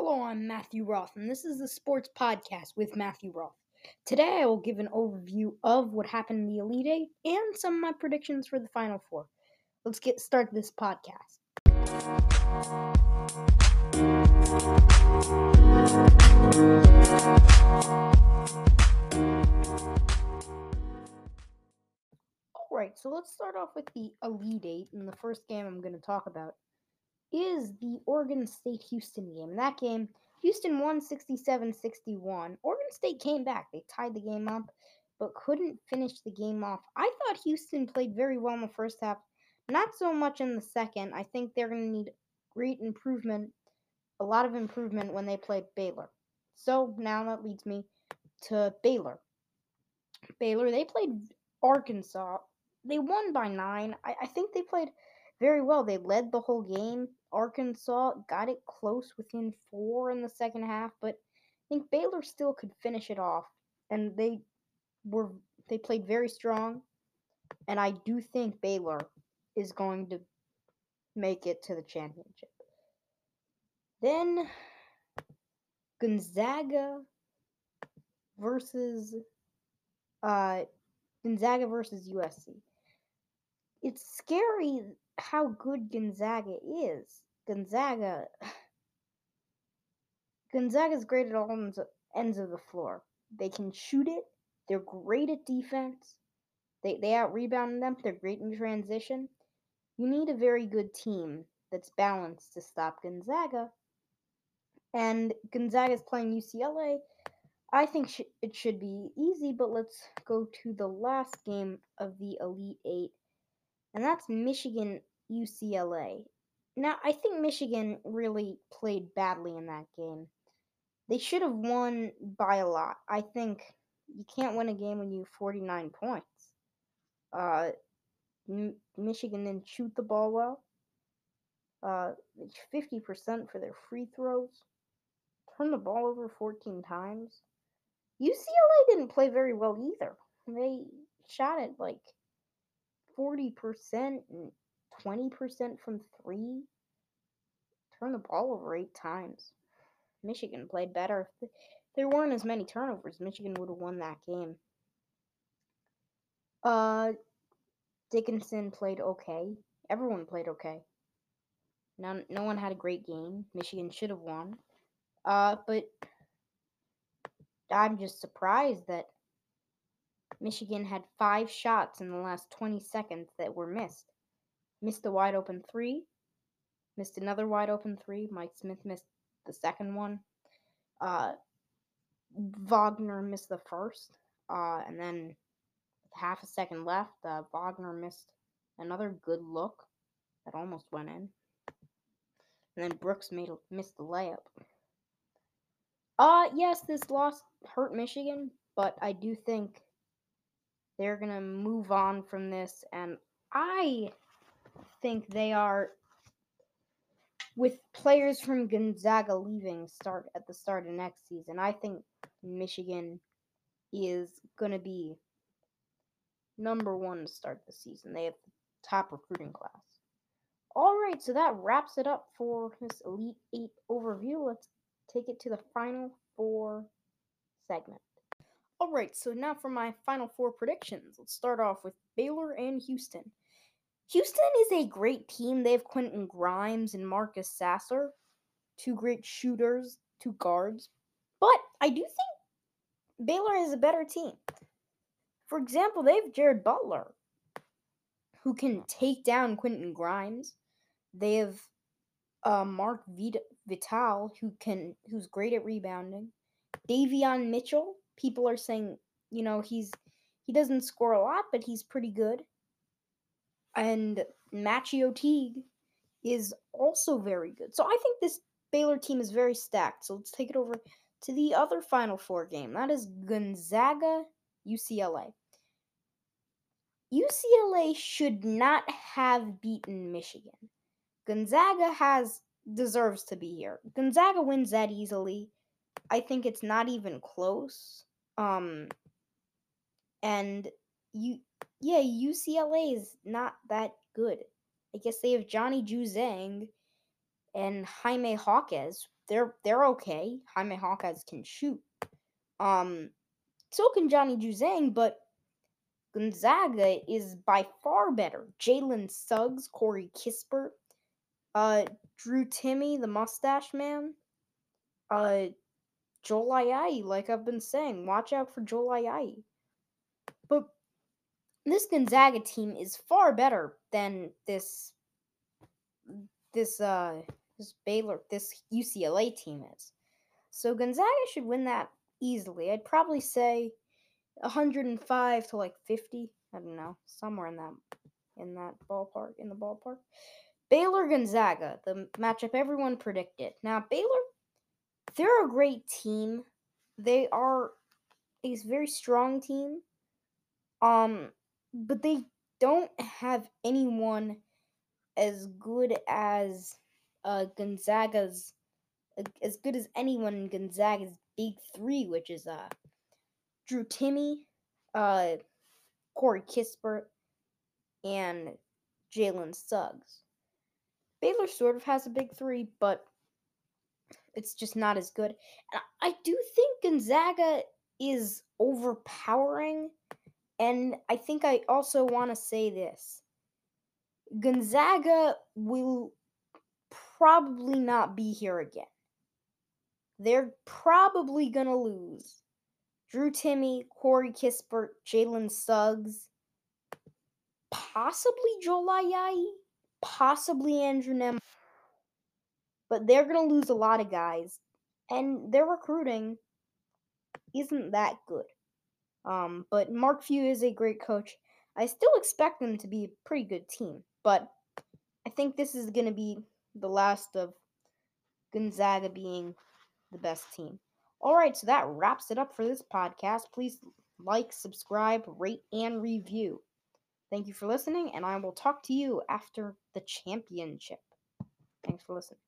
Hello, I'm Matthew Roth, and this is the Sports Podcast with Matthew Roth. Today, I will give an overview of what happened in the Elite Eight and some of my predictions for the Final Four. Let's get started this podcast. Alright, so let's start off with the Elite Eight, and the first game I'm going to talk about is the Oregon State Houston game. In that game, Houston won 67 61. Oregon State came back. They tied the game up, but couldn't finish the game off. I thought Houston played very well in the first half, not so much in the second. I think they're going to need great improvement, a lot of improvement when they play Baylor. So now that leads me to Baylor. Baylor, they played Arkansas. They won by nine. I, I think they played very well. They led the whole game. Arkansas got it close within four in the second half, but I think Baylor still could finish it off. And they were they played very strong. And I do think Baylor is going to make it to the championship. Then Gonzaga versus uh Gonzaga versus USC. It's scary how good Gonzaga is. Gonzaga Gonzaga's great at all ends, ends of the floor. They can shoot it. They're great at defense. They they out rebound them. They're great in transition. You need a very good team that's balanced to stop Gonzaga. And Gonzaga's playing UCLA. I think sh- it should be easy, but let's go to the last game of the Elite Eight, and that's Michigan UCLA. Now, I think Michigan really played badly in that game. They should have won by a lot. I think you can't win a game when you have 49 points. Uh, M- Michigan didn't shoot the ball well. Uh, 50% for their free throws. Turned the ball over 14 times. UCLA didn't play very well either. They shot it like 40% and 20% from three. Turn the ball over eight times. Michigan played better. If there weren't as many turnovers, Michigan would have won that game. Uh, Dickinson played okay. Everyone played okay. No, no one had a great game. Michigan should have won. Uh, but I'm just surprised that Michigan had five shots in the last 20 seconds that were missed. Missed a wide open three. Missed another wide open three. Mike Smith missed the second one. Uh, Wagner missed the first. Uh, and then with half a second left, uh, Wagner missed another good look that almost went in. And then Brooks made missed the layup. Uh yes, this loss hurt Michigan, but I do think they're gonna move on from this, and I think they are with players from Gonzaga leaving start at the start of next season. I think Michigan is gonna be number one to start the season. They have the top recruiting class. All right, so that wraps it up for this Elite Eight overview. Let's take it to the final four segment. All right, so now for my final four predictions. Let's start off with Baylor and Houston. Houston is a great team. They have Quentin Grimes and Marcus Sasser, two great shooters, two guards. But I do think Baylor is a better team. For example, they have Jared Butler, who can take down Quentin Grimes. They have uh, Mark Vital, who can who's great at rebounding. Davion Mitchell. People are saying, you know, he's he doesn't score a lot, but he's pretty good. And MaCio Teague is also very good. So I think this Baylor team is very stacked. So let's take it over to the other Final Four game. That is Gonzaga UCLA. UCLA should not have beaten Michigan. Gonzaga has deserves to be here. Gonzaga wins that easily. I think it's not even close. Um and you yeah, UCLA is not that good. I guess they have Johnny Juzang and Jaime Jaquez. they're they're okay. Jaime Jaquez can shoot. Um, so can Johnny Juzang, but Gonzaga is by far better. Jalen Suggs, Corey Kispert, uh, Drew Timme, the mustache man, uh, Joel Ayayi, like I've been saying. Watch out for Joel Ayayi. But this Gonzaga team is far better than this this uh this Baylor this UCLA team is. So Gonzaga should win that easily. I'd probably say 105 to like 50. I don't know, somewhere in that in that ballpark in the ballpark. Baylor Gonzaga, the matchup everyone predicted. Now Baylor, they're a great team. They are a very strong team. Um, but they don't have anyone as good as uh, Gonzaga's as good as anyone in Gonzaga's big three, which is uh Drew Timme, uh Corey Kispert, and Jalen Suggs. Baylor sort of has a big three, but it's just not as good. And I do think Gonzaga is overpowering. And I think I also want to say this Gonzaga will probably not be here again. They're probably going to lose. Drew Timme, Corey Kispert, Jalen Suggs, possibly Joel Ayayi, possibly Andrew Nem. But they're going to lose a lot of guys. And their recruiting isn't that good. Um, but Mark Few is a great coach. I still expect them to be a pretty good team, but I think this is going to be the last of Gonzaga being the best team. All right, so that wraps it up for this podcast. Please like, subscribe, rate, and review. Thank you for listening, and I will talk to you after the championship. Thanks for listening.